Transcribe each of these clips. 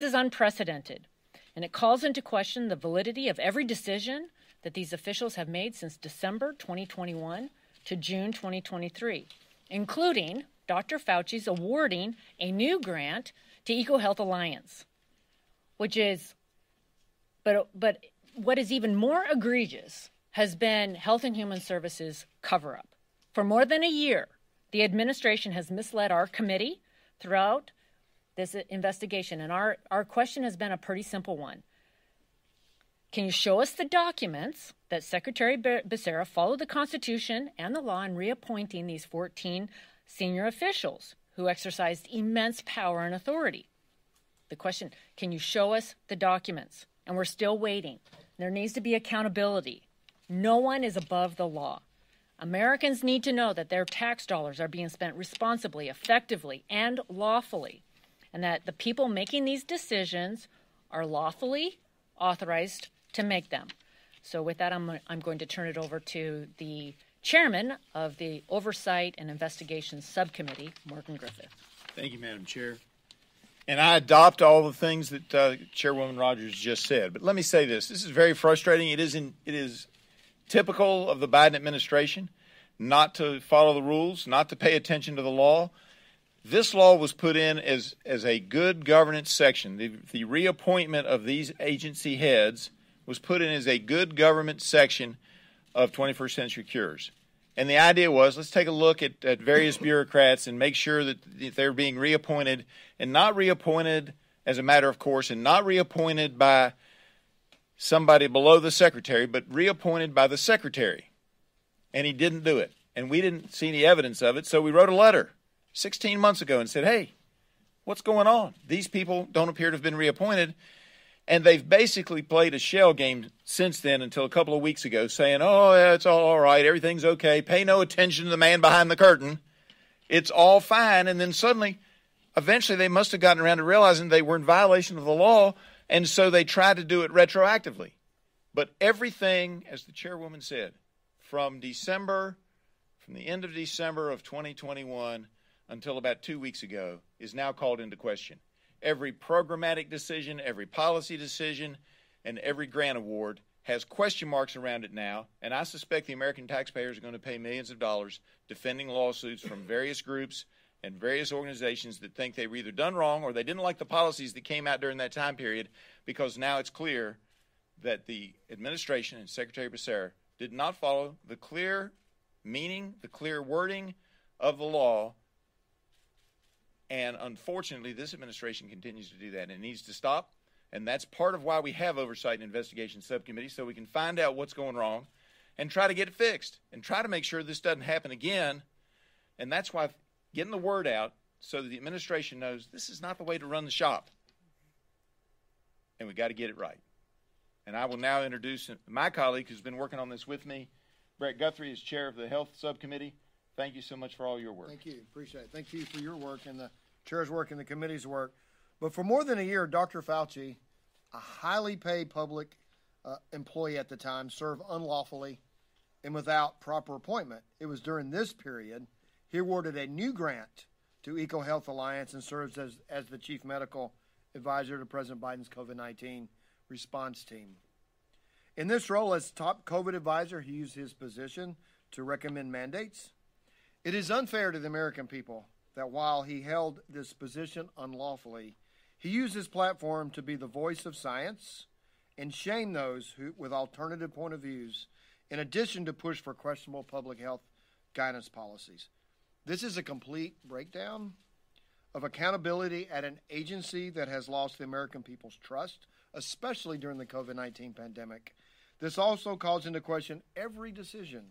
is unprecedented, and it calls into question the validity of every decision that these officials have made since December 2021 to June 2023, including Dr. Fauci's awarding a new grant to EcoHealth Alliance, which is, but, but what is even more egregious has been Health and Human Services cover up. For more than a year, the administration has misled our committee throughout this investigation, and our, our question has been a pretty simple one. Can you show us the documents that Secretary Becerra followed the Constitution and the law in reappointing these 14 senior officials who exercised immense power and authority? The question can you show us the documents? And we're still waiting. There needs to be accountability. No one is above the law. Americans need to know that their tax dollars are being spent responsibly, effectively, and lawfully, and that the people making these decisions are lawfully authorized to make them. So, with that, I'm, I'm going to turn it over to the chairman of the Oversight and Investigations Subcommittee, Morgan Griffith. Thank you, Madam Chair. And I adopt all the things that uh, Chairwoman Rodgers just said. But let me say this: this is very frustrating. It is in, it is typical of the Biden administration not to follow the rules, not to pay attention to the law. This law was put in as as a good governance section. The, the reappointment of these agency heads was put in as a good government section of 21st Century Cures. And the idea was let's take a look at, at various bureaucrats and make sure that they're being reappointed and not reappointed as a matter of course and not reappointed by somebody below the secretary, but reappointed by the secretary. And he didn't do it. And we didn't see any evidence of it. So we wrote a letter 16 months ago and said, hey, what's going on? These people don't appear to have been reappointed. And they've basically played a shell game since then until a couple of weeks ago, saying, oh, yeah, it's all right. Everything's okay. Pay no attention to the man behind the curtain. It's all fine. And then suddenly, eventually, they must have gotten around to realizing they were in violation of the law. And so they tried to do it retroactively. But everything, as the chairwoman said, from December, from the end of December of 2021 until about two weeks ago, is now called into question. Every programmatic decision, every policy decision, and every grant award has question marks around it now, and I suspect the American taxpayers are going to pay millions of dollars defending lawsuits from various groups and various organizations that think they were either done wrong or they didn't like the policies that came out during that time period because now it's clear that the administration and Secretary Becerra did not follow the clear meaning, the clear wording of the law and unfortunately, this administration continues to do that. And it needs to stop. And that's part of why we have oversight and investigation subcommittees, so we can find out what's going wrong and try to get it fixed and try to make sure this doesn't happen again. And that's why getting the word out so that the administration knows this is not the way to run the shop. And we got to get it right. And I will now introduce my colleague who's been working on this with me. Brett Guthrie is chair of the Health Subcommittee. Thank you so much for all your work. Thank you. Appreciate it. Thank you for your work and the chair's work and the committee's work. But for more than a year, Dr. Fauci, a highly paid public uh, employee at the time, served unlawfully and without proper appointment. It was during this period he awarded a new grant to EcoHealth Alliance and serves as, as the chief medical advisor to President Biden's COVID 19 response team. In this role as top COVID advisor, he used his position to recommend mandates, it is unfair to the American people that while he held this position unlawfully, he used his platform to be the voice of science and shame those who, with alternative point of views, in addition to push for questionable public health guidance policies. This is a complete breakdown of accountability at an agency that has lost the American people's trust, especially during the COVID 19 pandemic. This also calls into question every decision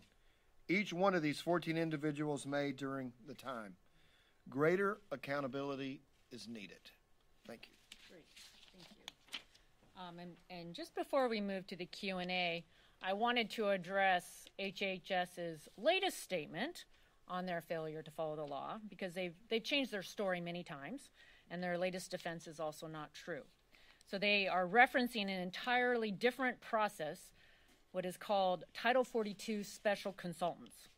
each one of these 14 individuals made during the time. Greater accountability is needed. Thank you. Great, thank you. Um, and, and just before we move to the Q&A, I wanted to address HHS's latest statement on their failure to follow the law because they've, they've changed their story many times, and their latest defense is also not true. So they are referencing an entirely different process what is called Title 42 special consultants.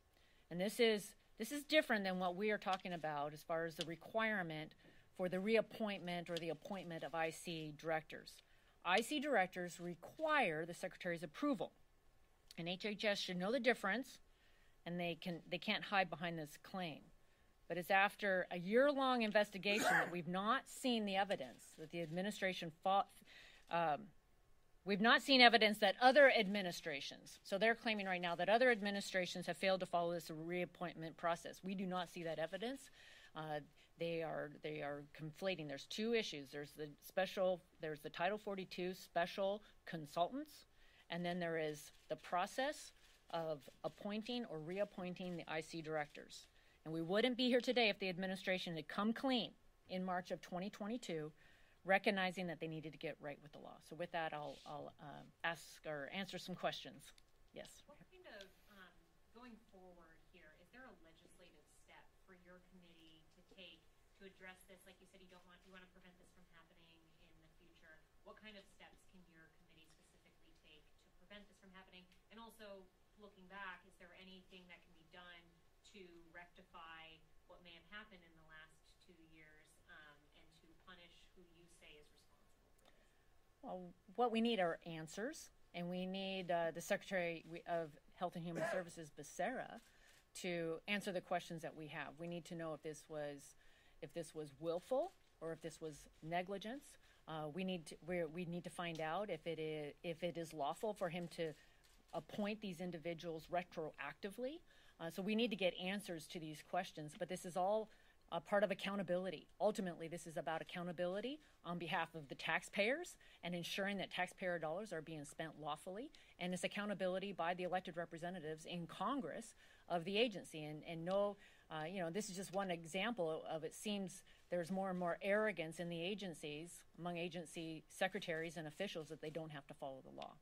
And this is this is different than what we are talking about as far as the requirement for the reappointment or the appointment of IC directors. IC directors require the secretary's approval, and HHS should know the difference, and they can they can't hide behind this claim. But it's after a year-long investigation that we've not seen the evidence that the administration fought. Um, We've not seen evidence that other administrations, so they're claiming right now that other administrations have failed to follow this reappointment process. We do not see that evidence. Uh, they are they are conflating. There's two issues. There's the special. There's the Title 42 special consultants, and then there is the process of appointing or reappointing the IC directors. And we wouldn't be here today if the administration had come clean in March of 2022 recognizing that they needed to get right with the law. So with that, I'll, I'll uh, ask or answer some questions. Yes. What kind of, um, going forward here, is there a legislative step for your committee to take to address this? Like you said, you don't want, you want to prevent this from happening in the future. What kind of steps can your committee specifically take to prevent this from happening? And also, looking back, is there anything that can be done to rectify what may have happened in the last two years um, and to punish who you say is responsible for this? Well, what we need are answers, and we need uh, the Secretary of Health and Human Services, Becerra, to answer the questions that we have. We need to know if this was, if this was willful or if this was negligence. Uh, we need to we need to find out if it is if it is lawful for him to appoint these individuals retroactively. Uh, so we need to get answers to these questions. But this is all a part of accountability. Ultimately, this is about accountability on behalf of the taxpayers and ensuring that taxpayer dollars are being spent lawfully. And it's accountability by the elected representatives in Congress of the agency. And, and no, uh, you know, this is just one example of it seems there's more and more arrogance in the agencies, among agency secretaries and officials, that they don't have to follow the law.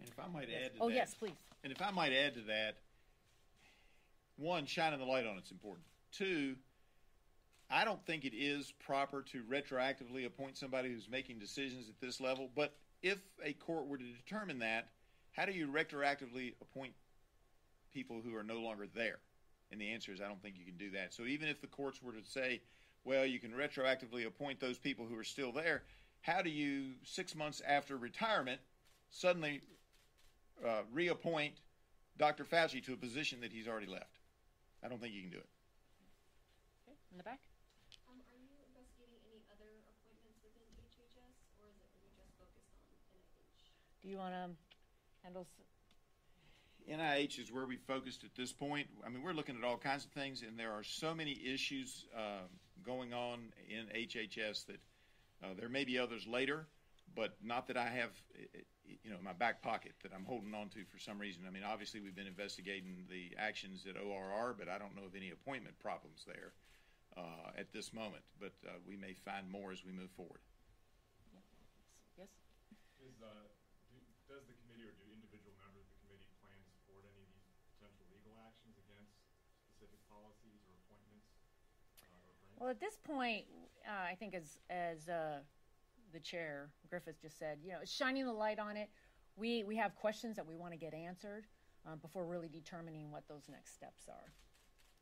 And if I might add to Oh, that. yes, please. And if I might add to that, one, shining the light on it's important. Two, I don't think it is proper to retroactively appoint somebody who's making decisions at this level. But if a court were to determine that, how do you retroactively appoint people who are no longer there? And the answer is I don't think you can do that. So even if the courts were to say, well, you can retroactively appoint those people who are still there, how do you, six months after retirement, suddenly uh, reappoint Dr. Fauci to a position that he's already left? I don't think you can do it. Okay, in the back. Um, are you investigating any other appointments within HHS, or is it, are you just focused on NIH? Do you want to handle? s- NIH is where we focused at this point. I mean, we're looking at all kinds of things, and there are so many issues um, going on in HHS that uh, there may be others later, but not that I have, i- i- you know, in my back pocket that I'm holding on to for some reason. I mean, obviously, we've been investigating the actions at ORR, but I don't know of any appointment problems there uh, at this moment. But uh, we may find more as we move forward. Yes. Is, uh, do, does the committee or do individual members of the committee plan to support any of these potential legal actions against specific policies or appointments? uh, or? Well, at this point, uh, I think as as uh, the chair Griffith just said, you know, shining the light on it. We we have questions that we want to get answered uh, before really determining what those next steps are.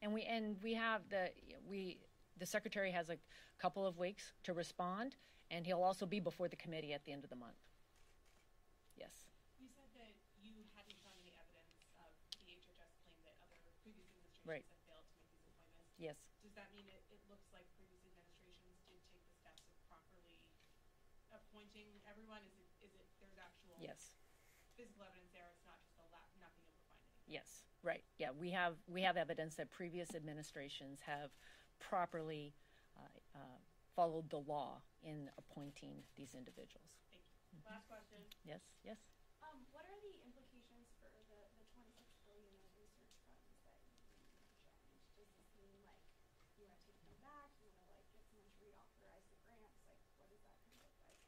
And we and we have the we the secretary has a couple of weeks to respond, and he'll also be before the committee at the end of the month. Yes. You said that you hadn't found any evidence of the HHS claim that other previous administrations Right. have failed to make these appointments. Yes. Does that mean it, it looks like previous administrations did take the steps of properly appointing everyone? Is it, is it, there's actual Yes. physical evidence there, it's not just a lack, not being able to find anything? Yes, right. Yeah, we have we have evidence that previous administrations have properly uh, uh, followed the law in appointing these individuals. Thank you. Last question. Yes, yes. Um, what are the implications for the, the twenty-six billion of research funds that you mentioned? Does this mean like you wanna take them back, you wanna like get someone to reauthorize the grants, like what is that gonna look like?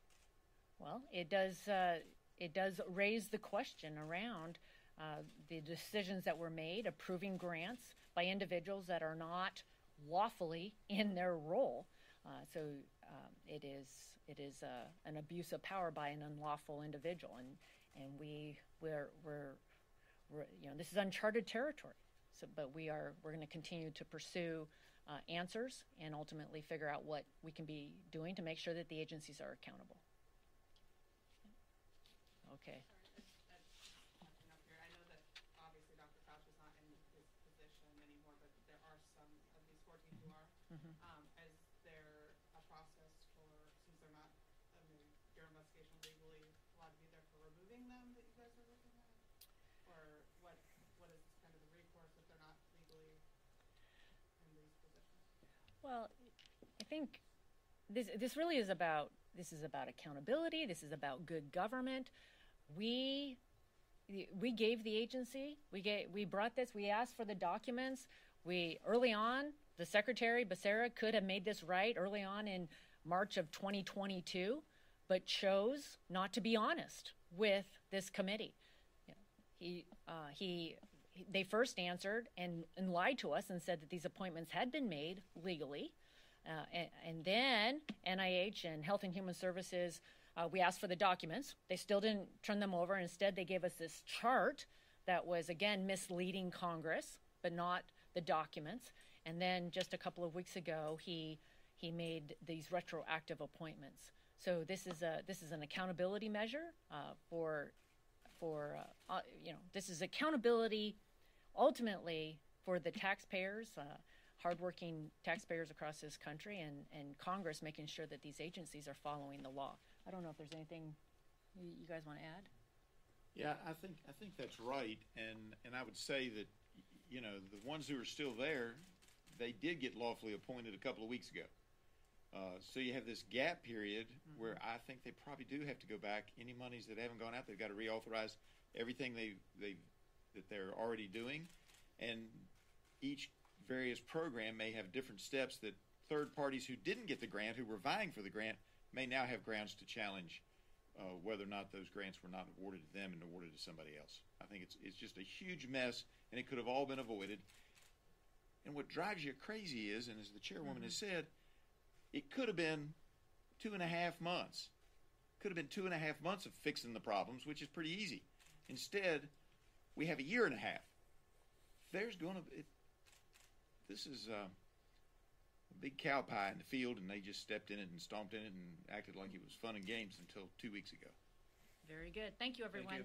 Well, it does. Uh, it does raise the question around uh, the decisions that were made approving grants by individuals that are not lawfully in their role. Uh, so um, it is it is uh, an abuse of power by an unlawful individual, and and we we're we're, we're you know this is uncharted territory. So, but we are we're going to continue to pursue uh, answers and ultimately figure out what we can be doing to make sure that the agencies are accountable. Okay. Jumping up here, I know that obviously Dr. Fauci's not in his position anymore, but there are some of these fourteen who are. Mhm. Um, is there a process for, since they're not, I mean, your investigation legally allowed to be there for removing them that you guys are looking at? Or what, what is kind of the recourse if they're not legally in these positions? Well, I think this this really is about this is about accountability. This is about good government. We we gave the agency we gave we brought this. We asked for the documents. We early on the secretary Becerra could have made this right early on in March of 2022, but chose not to be honest with this committee. He, uh, he, he- they first answered and, and lied to us and said that these appointments had been made legally. Uh, and, and then NIH and Health and Human Services, uh, we asked for the documents. They still didn't turn them over. Instead, they gave us this chart that was, again, misleading Congress, but not the documents. And then just a couple of weeks ago, he, he made these retroactive appointments. So this is a this is an accountability measure uh, for for uh, uh, you know this is accountability ultimately for the taxpayers uh, hardworking taxpayers across this country and, and congress making sure that these agencies are following the law. I don't know if there's anything you, guys want to add? Yeah, I think I think that's right, and and I would say that you know the ones who are still there, they did get lawfully appointed a couple of weeks ago. Uh, so you have this gap period where I think they probably do have to go back. Any monies that haven't gone out, they've got to reauthorize everything they they that they're already doing, and each various program may have different steps that third parties who didn't get the grant, who were vying for the grant, may now have grounds to challenge uh, whether or not those grants were not awarded to them and awarded to somebody else. I think it's it's just a huge mess, and it could have all been avoided. And what drives you crazy is, and as the chairwoman has said, it could have been two and a half months. Could have been two and a half months of fixing the problems, which is pretty easy. Instead, we have a year and a half. There's going to it, this is uh, a big cow pie in the field, and they just stepped in it and stomped in it and acted like it was fun and games until two weeks ago. very good thank you everyone you.